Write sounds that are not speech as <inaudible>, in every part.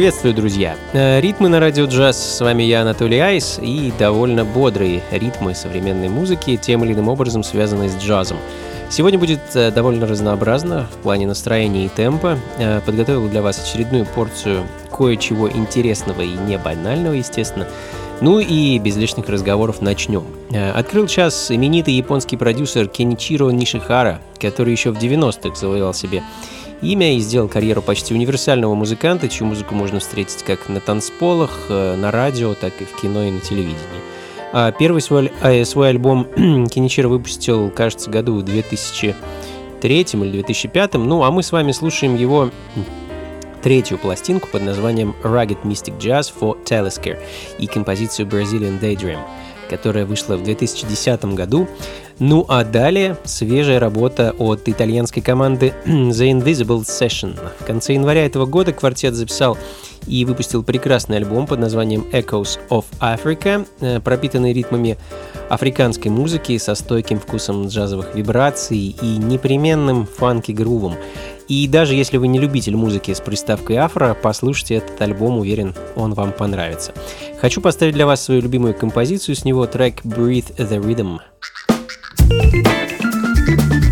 Приветствую, друзья! Э, ритмы на радио джаз. С вами я, Анатолий Айс, и довольно бодрые ритмы современной музыки, тем или иным образом связанные с джазом. Сегодня будет э, довольно разнообразно в плане настроения и темпа. Э, подготовил для вас очередную порцию кое-чего интересного и не банального, естественно. Ну и без лишних разговоров начнем. Открыл час именитый японский продюсер Кеничиро Нишихара, который еще в 90-х завоевал себе имя и сделал карьеру почти универсального музыканта, чью музыку можно встретить как на танцполах, э, на радио, так и в кино и на телевидении. А первый свой, э, свой альбом <clears throat> Киничиро выпустил, кажется, году в 2003 или 2005, ну а мы с вами слушаем его третью пластинку под названием Rugged Mystic Jazz for Telesker и композицию Brazilian Daydream, которая вышла в 2010 году. Ну а далее свежая работа от итальянской команды <clears throat> The Invisible Session. В конце января этого года квартет записал и выпустил прекрасный альбом под названием Echoes of Africa, э, пропитанный ритмами африканской музыки со стойким вкусом джазовых вибраций и непременным фанки-грувом. И даже если вы не любитель музыки с приставкой афро, послушайте этот альбом, уверен, он вам понравится. Хочу поставить для вас свою любимую композицию с него, трек Breathe the Rhythm. Thank you.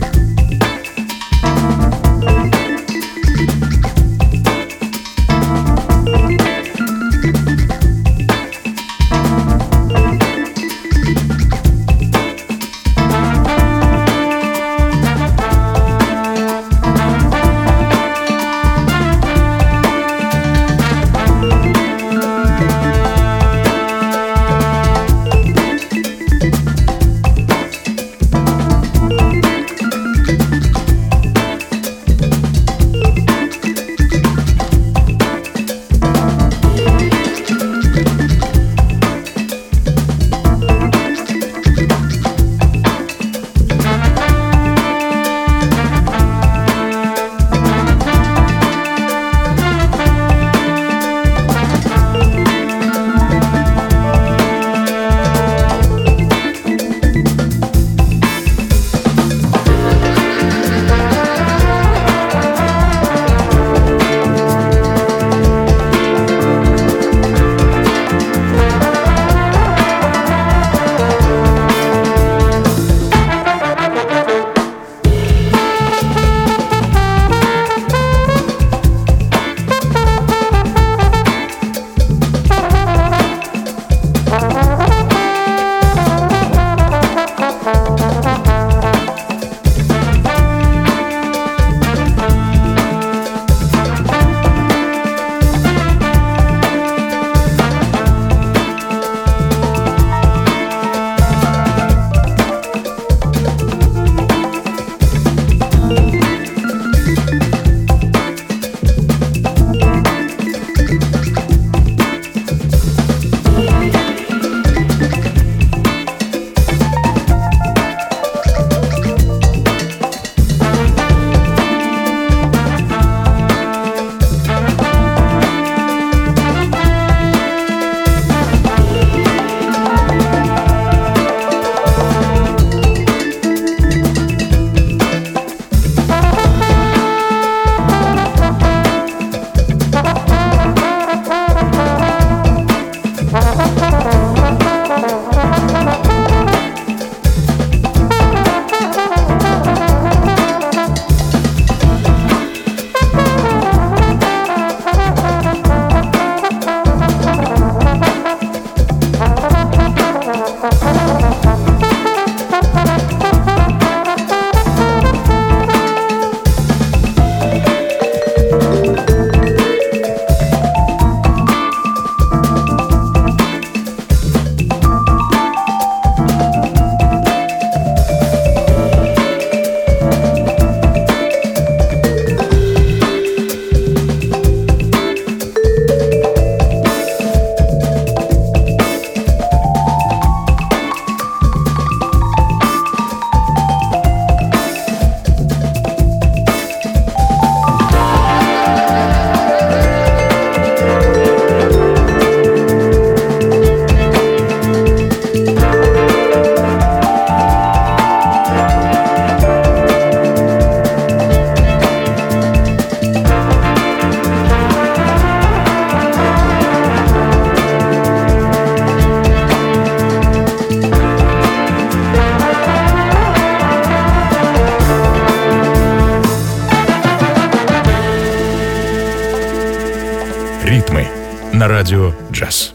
На радио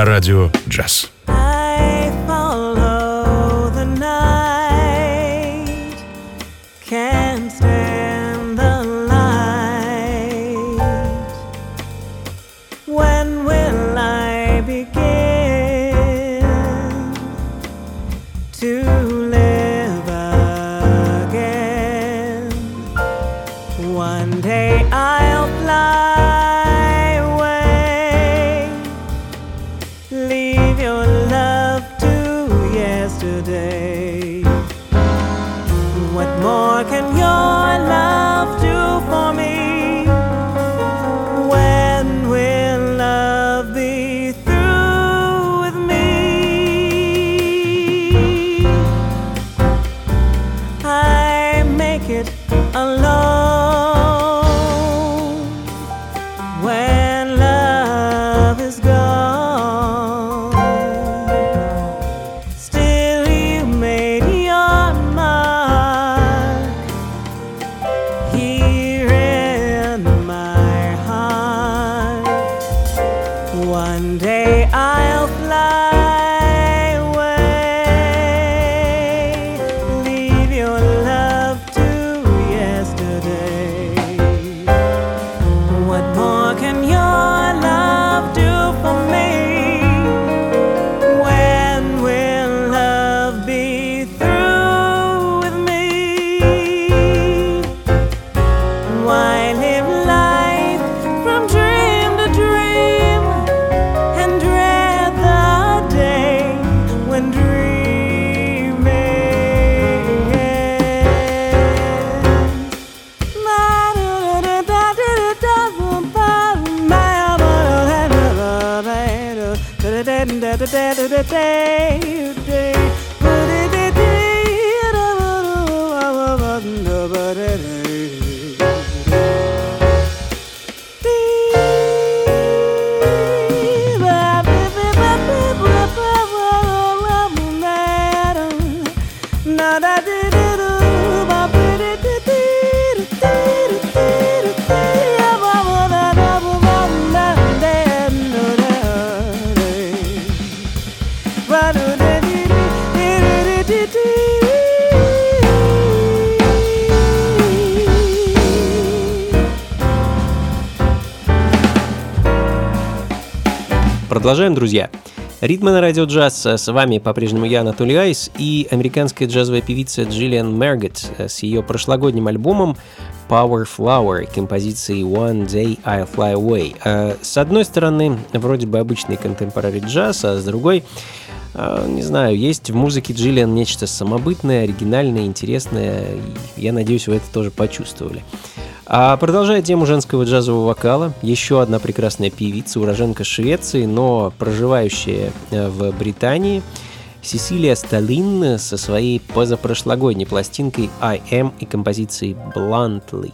на радио One day I Продолжаем, друзья. Ритмы на радио джаз. С вами по-прежнему я, Анатолий Айс, и американская джазовая певица Джиллиан Мергет с ее прошлогодним альбомом Power Flower композицией One Day I'll Fly Away. Э, с одной стороны, вроде бы обычный контемпорари джаз, а с другой, э, не знаю, есть в музыке Джиллиан нечто самобытное, оригинальное, интересное. Я надеюсь, вы это тоже почувствовали. А продолжая тему женского джазового вокала, еще одна прекрасная певица, уроженка Швеции, но проживающая э, в Британии, Сесилия Сталин со своей позапрошлогодней пластинкой «I Am» и композицией «Bluntly».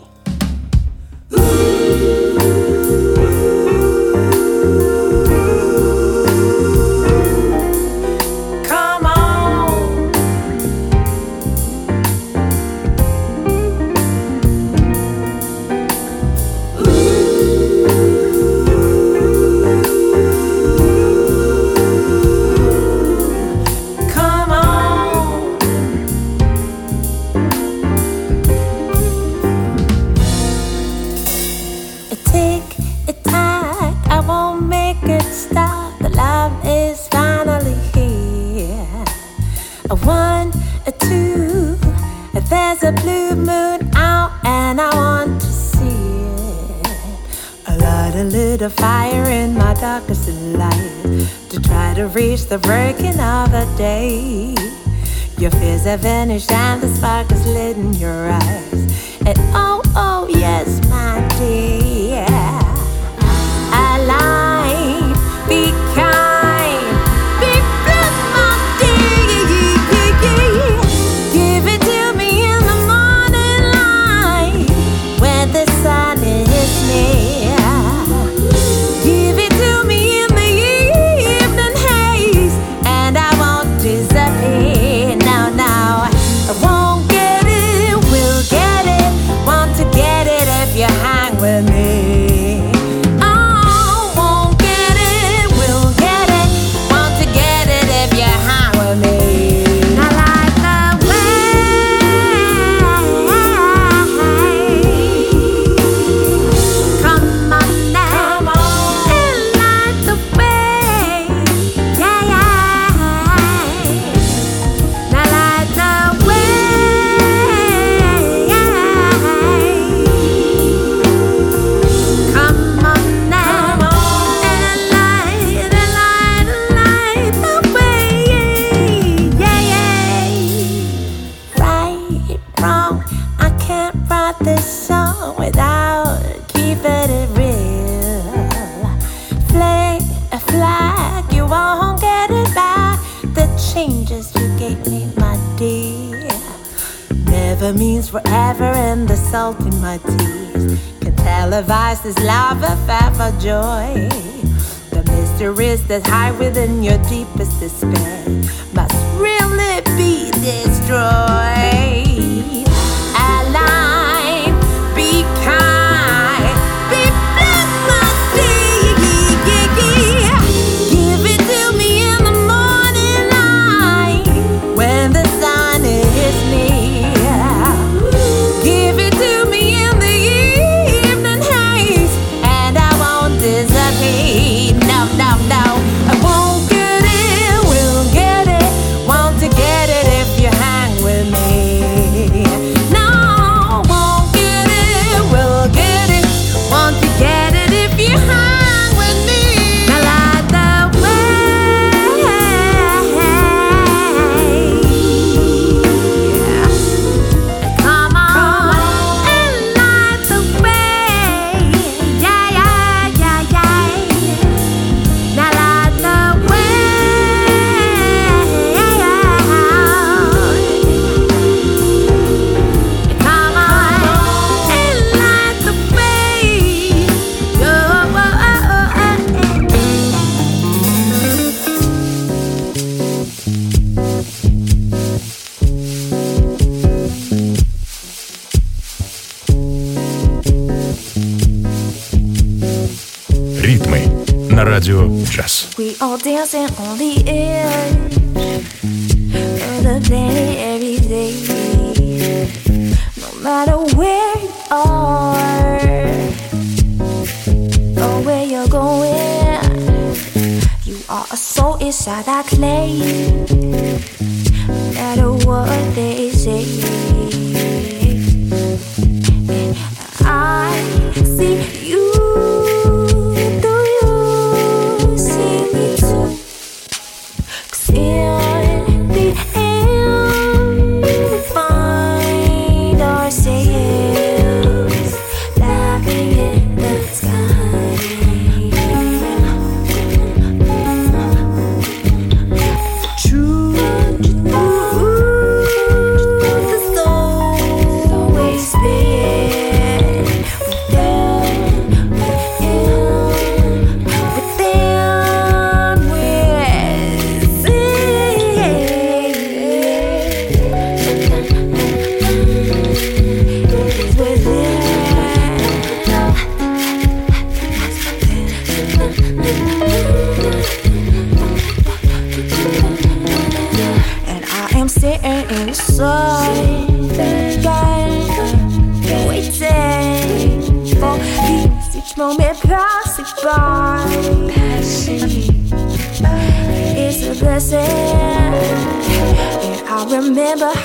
All dancing on the edge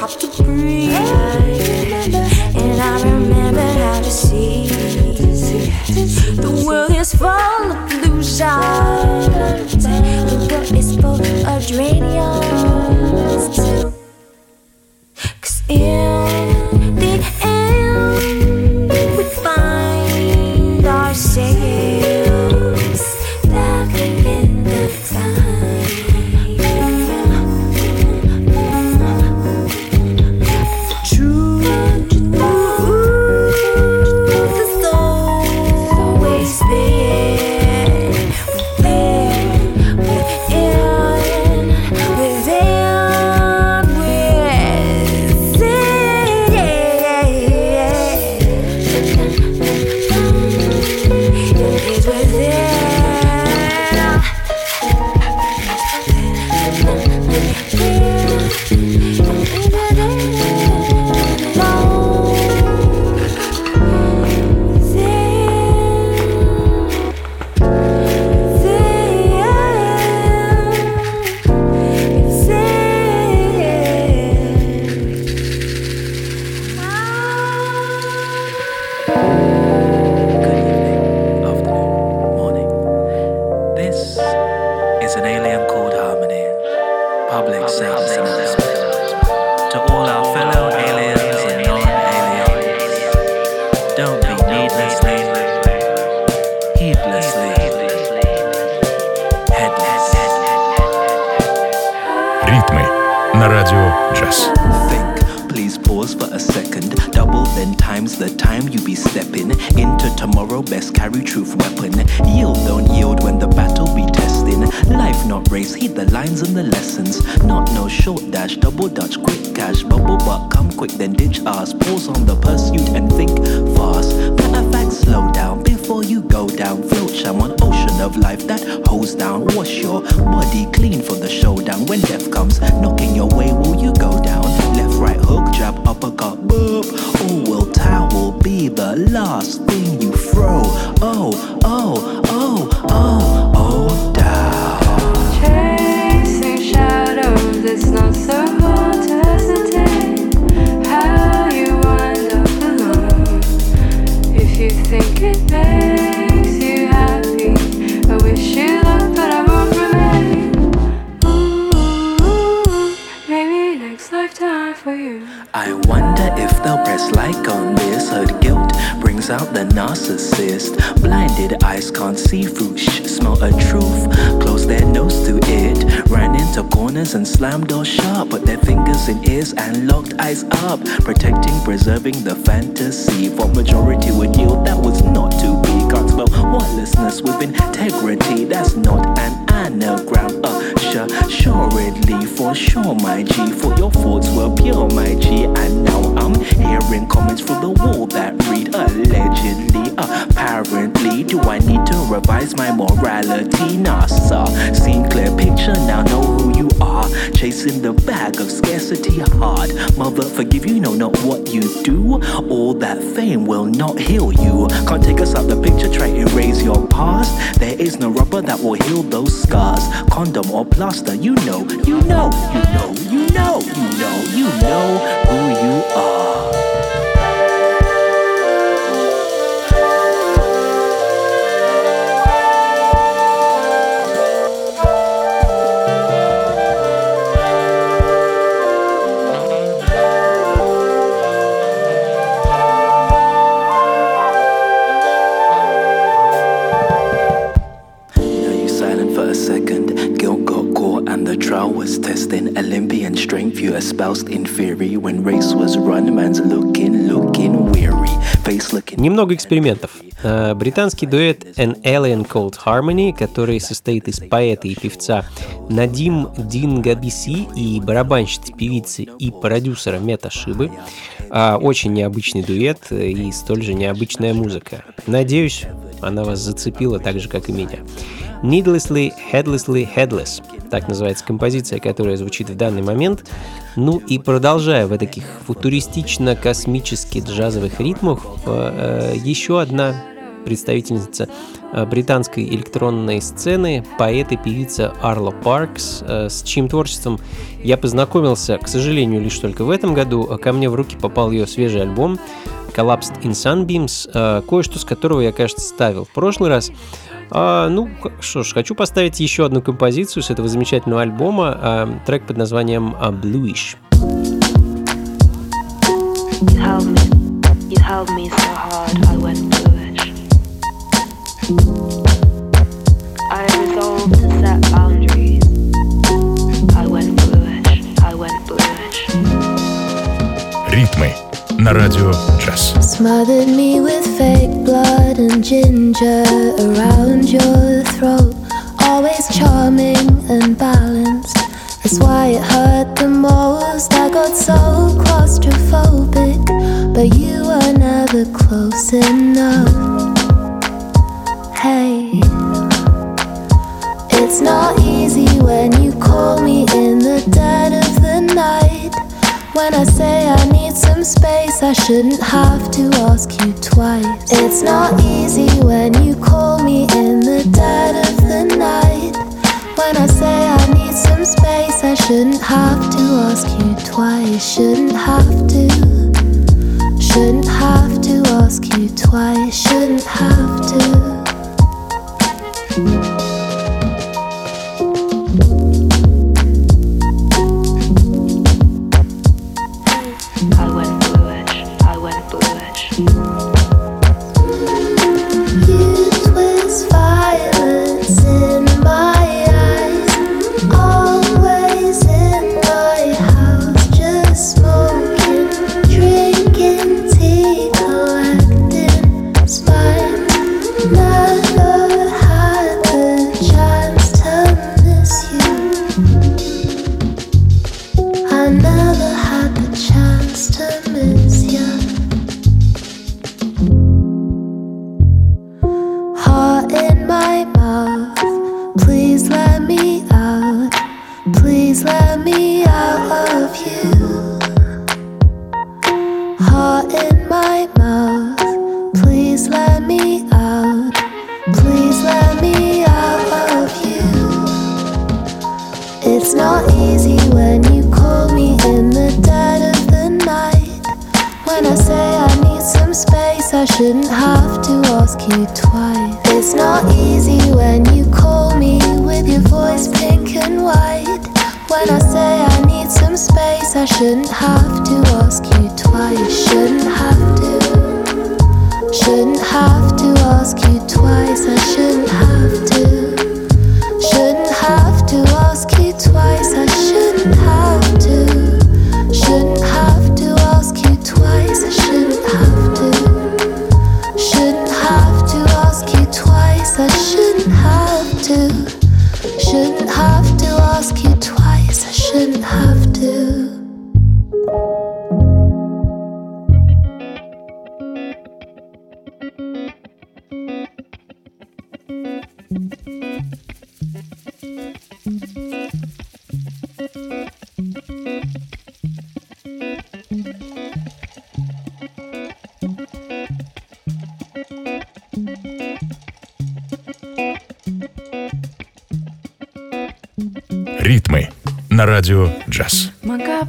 have to for sure, my G. For your thoughts were pure, my G. And now I'm hearing comments from the wall that read allegedly, apparently. Do I need to revise my morality? Nah, sir. Seen clear picture, now know who you are. Chasing the bag of scarcity hard. Mother, forgive you, know not what you do. All that fame will not heal you. Can't take us out the picture, try to erase your past. There is no rubber that will heal those scars. Condom or plaster, you know, you know, you know, you know, you know, you know who you are. Немного экспериментов. Э, Британский дуэт An Alien Called Harmony, который состоит из поэта и певца Надим Дингабиси и барабанщицы, певицы и продюсера Мета Шибы. А, Очень необычный дуэт и столь же необычная музыка. Надеюсь, она вас зацепила так же, как и меня. Needlessly, Headlessly, Headless. Так называется композиция, которая звучит в данный момент. Ну и продолжая в таких футуристично-космически джазовых ритмах, э, еще одна представительница э, британской электронной сцены, поэт и певица Арла Паркс, э, с чьим творчеством я познакомился, к сожалению, лишь только в этом году. Ко мне в руки попал ее свежий альбом Collapsed in Sunbeams, э, кое-что с которого я, кажется, ставил в прошлый раз. А, ну, что ж, хочу поставить еще одну композицию с этого замечательного альбома, а, трек под названием а, Bluish. You held me, you held me на радио джаз. Smothered me with fake blood and ginger around your throat. Always charming and balanced. That's why it hurt the most. I got so claustrophobic, but you were never close enough. Hey, it's not easy when you call me in the dead of the night. When I say I need some space, I shouldn't have to ask you twice. It's not easy when you call me in the dead of the night. When I say I need some space, I shouldn't have to ask you twice. Shouldn't have to. Shouldn't have to ask you twice. Shouldn't have to.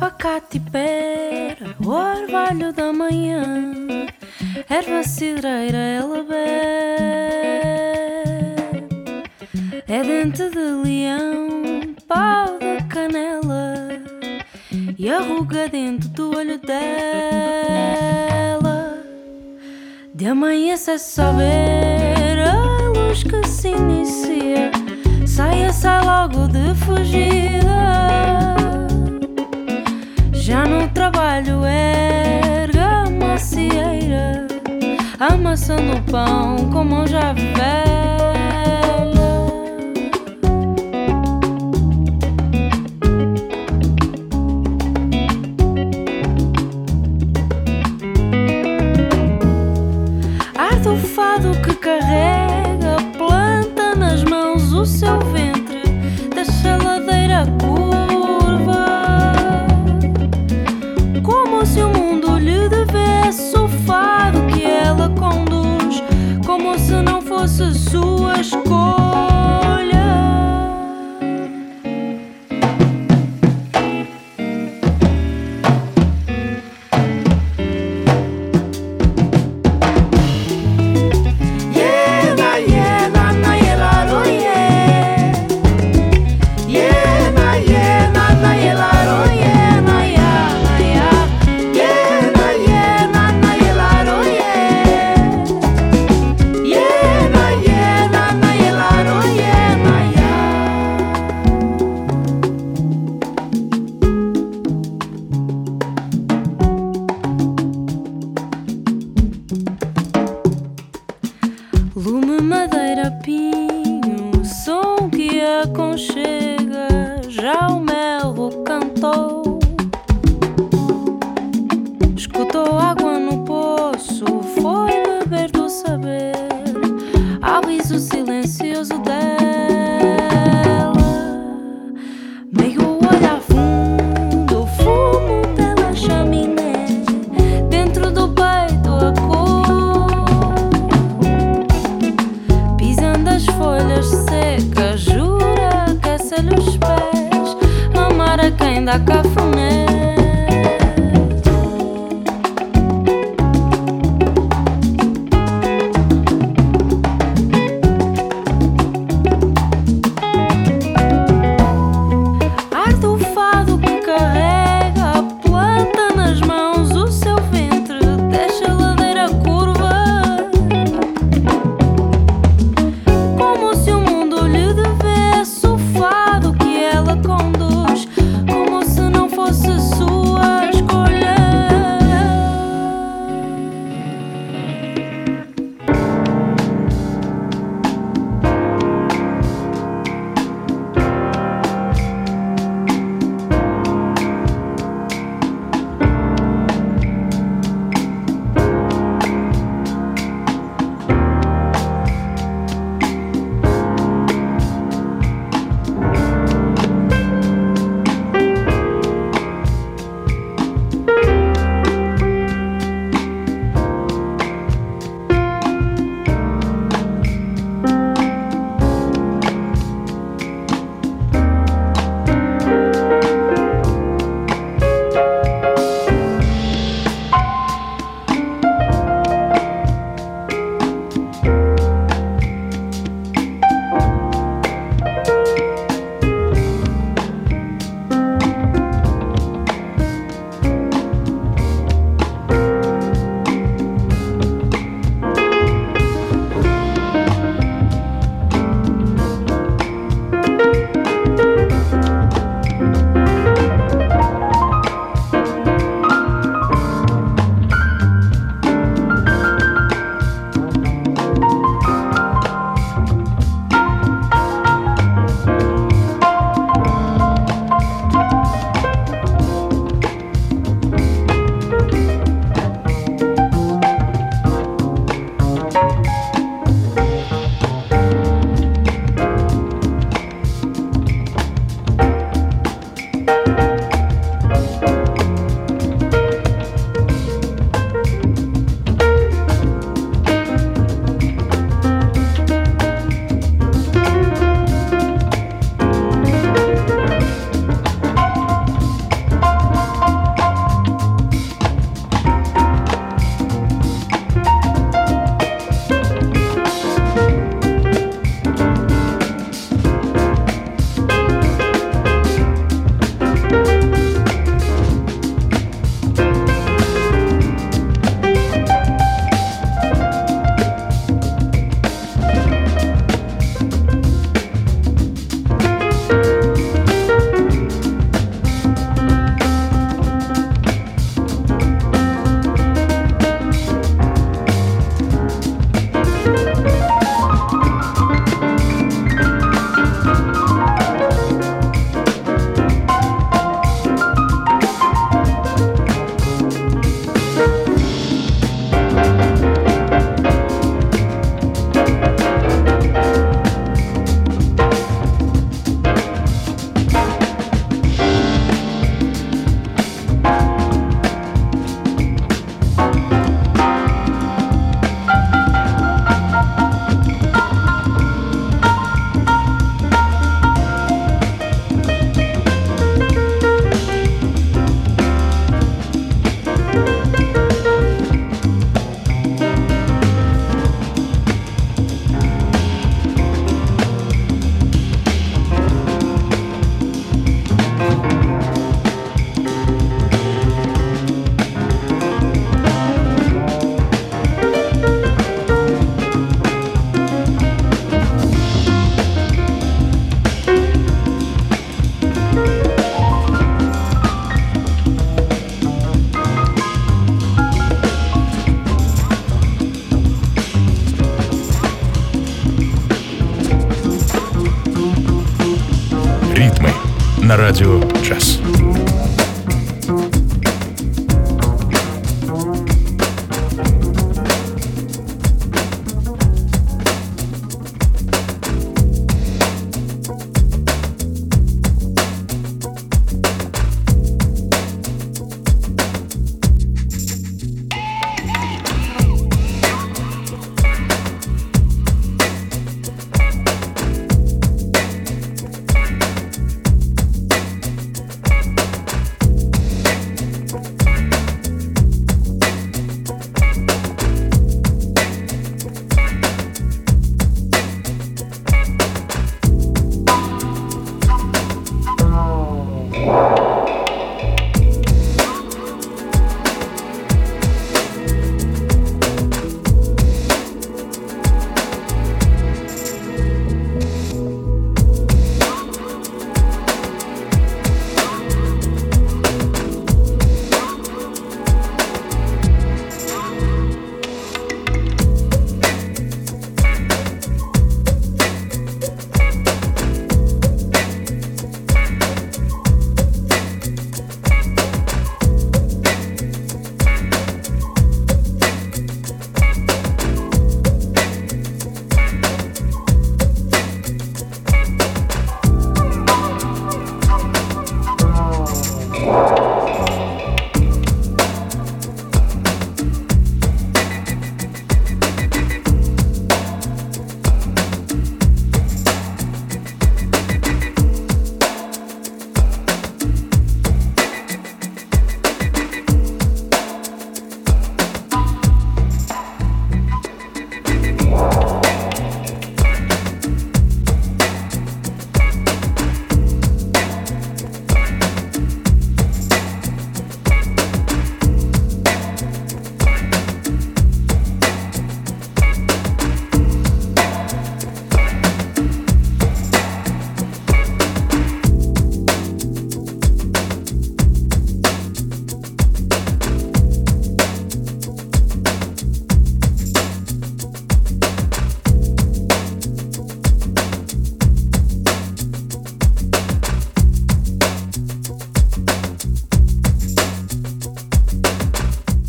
abacate e pera, o orvalho da manhã, erva cidreira ela bebe. É dente de leão, pau de canela e a ruga dentro do olho dela. De amanhecer saber a luz que se inicia, saia, sai logo de fugida. Já no trabalho, erga a macieira, amassando o pão com mão já velha. Lume, madeira, pinho, som que aconchega.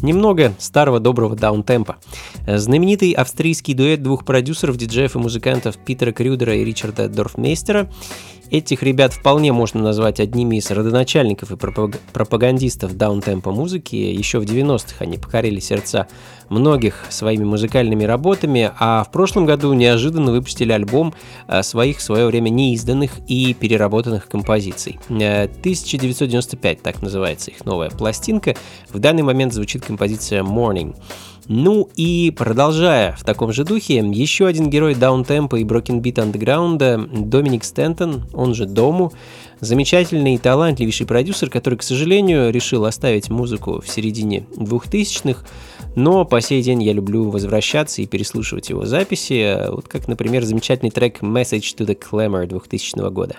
Не Немного старого доброго даунтемпа. Знаменитый австрийский дуэт двух продюсеров, диджеев и музыкантов Питера Крюдера и Ричарда Дорфмейстера Этих ребят вполне можно назвать одними из родоначальников и пропагандистов даунтемпа музыки. Еще в 90-х они покорили сердца многих своими музыкальными работами, а в прошлом году неожиданно выпустили альбом э, своих в свое время неизданных и переработанных композиций. 1995, э, так называется их новая пластинка. В данный момент звучит композиция Morning. Ну и продолжая в таком же духе, еще один герой даунтемпа и Broken Beat Underground, Доминик Стентон, он же Дому, замечательный и талантливейший продюсер, который, к сожалению, решил оставить музыку в середине 2000-х, но по сей день я люблю возвращаться и переслушивать его записи, вот как, например, замечательный трек Message to the Clamor 2000 года.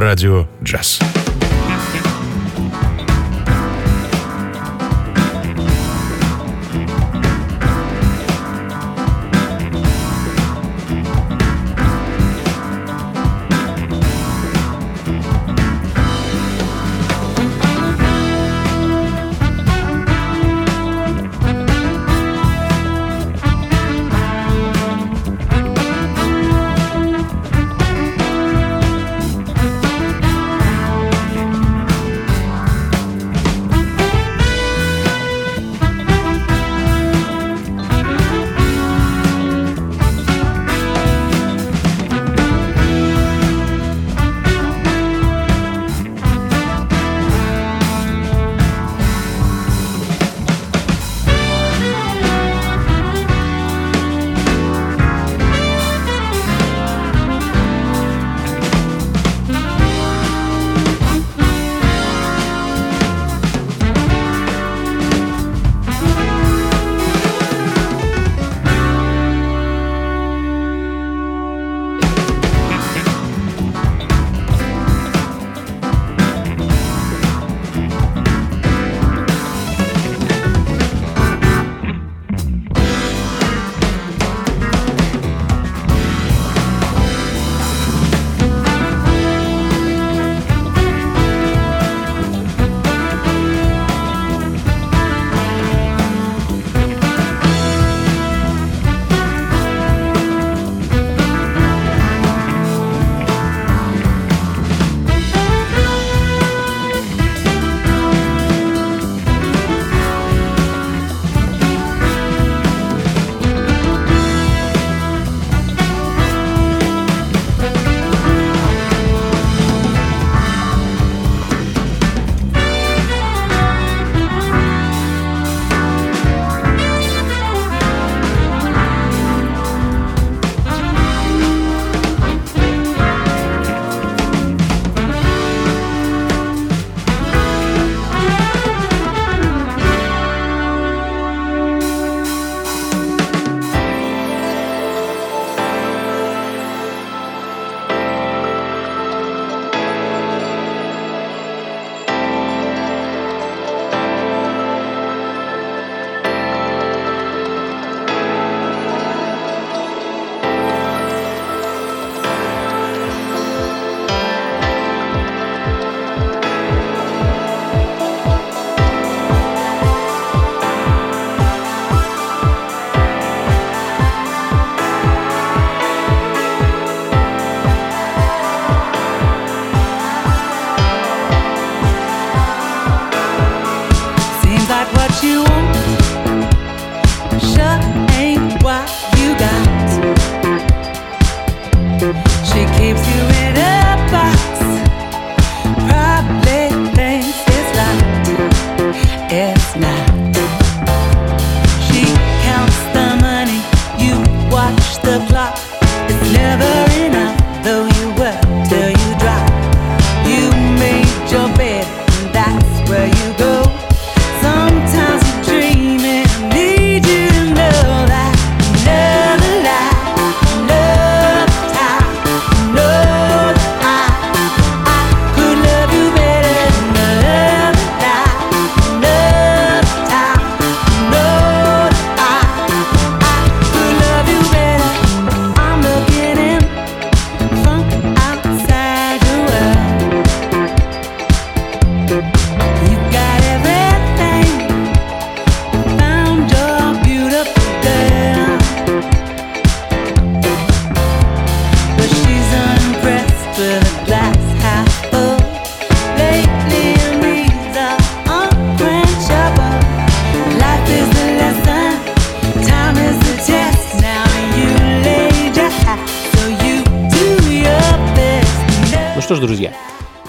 Радио «Джаз».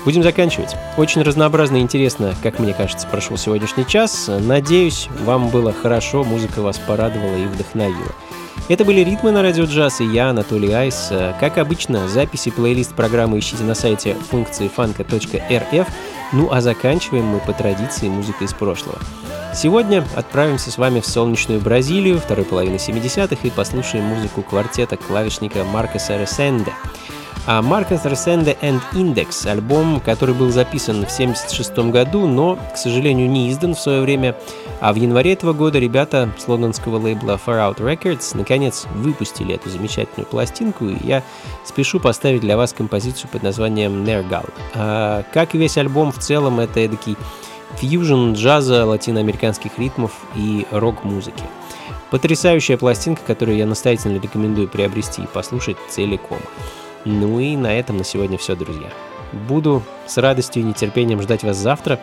Будем заканчивать. Очень разнообразно и интересно, как мне кажется, прошел сегодняшний час. Надеюсь, вам было хорошо, музыка вас порадовала и вдохновила. Это были «Ритмы на радио джаз» и я, Анатолий Айс. Как обычно, записи плейлист программы ищите на сайте функции фанка.рф. Ну а заканчиваем мы по традиции музыкой из прошлого. Сегодня отправимся с вами в солнечную Бразилию второй половины 70-х и послушаем музыку квартета клавишника Марка Сарасенде. А Marcus Resende and Index, альбом, который был записан в 1976 году, но, к сожалению, не издан в свое время, а в январе этого года ребята с лондонского лейбла Far Out Records наконец выпустили эту замечательную пластинку, и я спешу поставить для вас композицию под названием Nergal. А, как и весь альбом в целом, это эдакий фьюжн джаза, латиноамериканских ритмов и рок-музыки. Потрясающая пластинка, которую я настоятельно рекомендую приобрести и послушать целиком. Ну и на этом на сегодня все, друзья. Буду с радостью и нетерпением ждать вас завтра,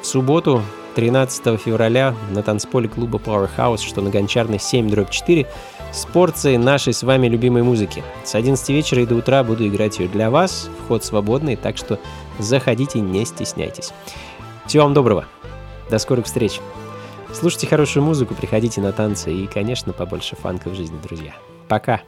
в субботу, 13 февраля, на танцполе клуба Powerhouse, что на Гончарной 7 дробь 4, с порцией нашей с вами любимой музыки. С 11 вечера и до утра буду играть ее для вас, вход свободный, так что заходите, не стесняйтесь. Всего вам доброго, до скорых встреч. Слушайте хорошую музыку, приходите на танцы и, конечно, побольше фанка в жизни, друзья. Пока!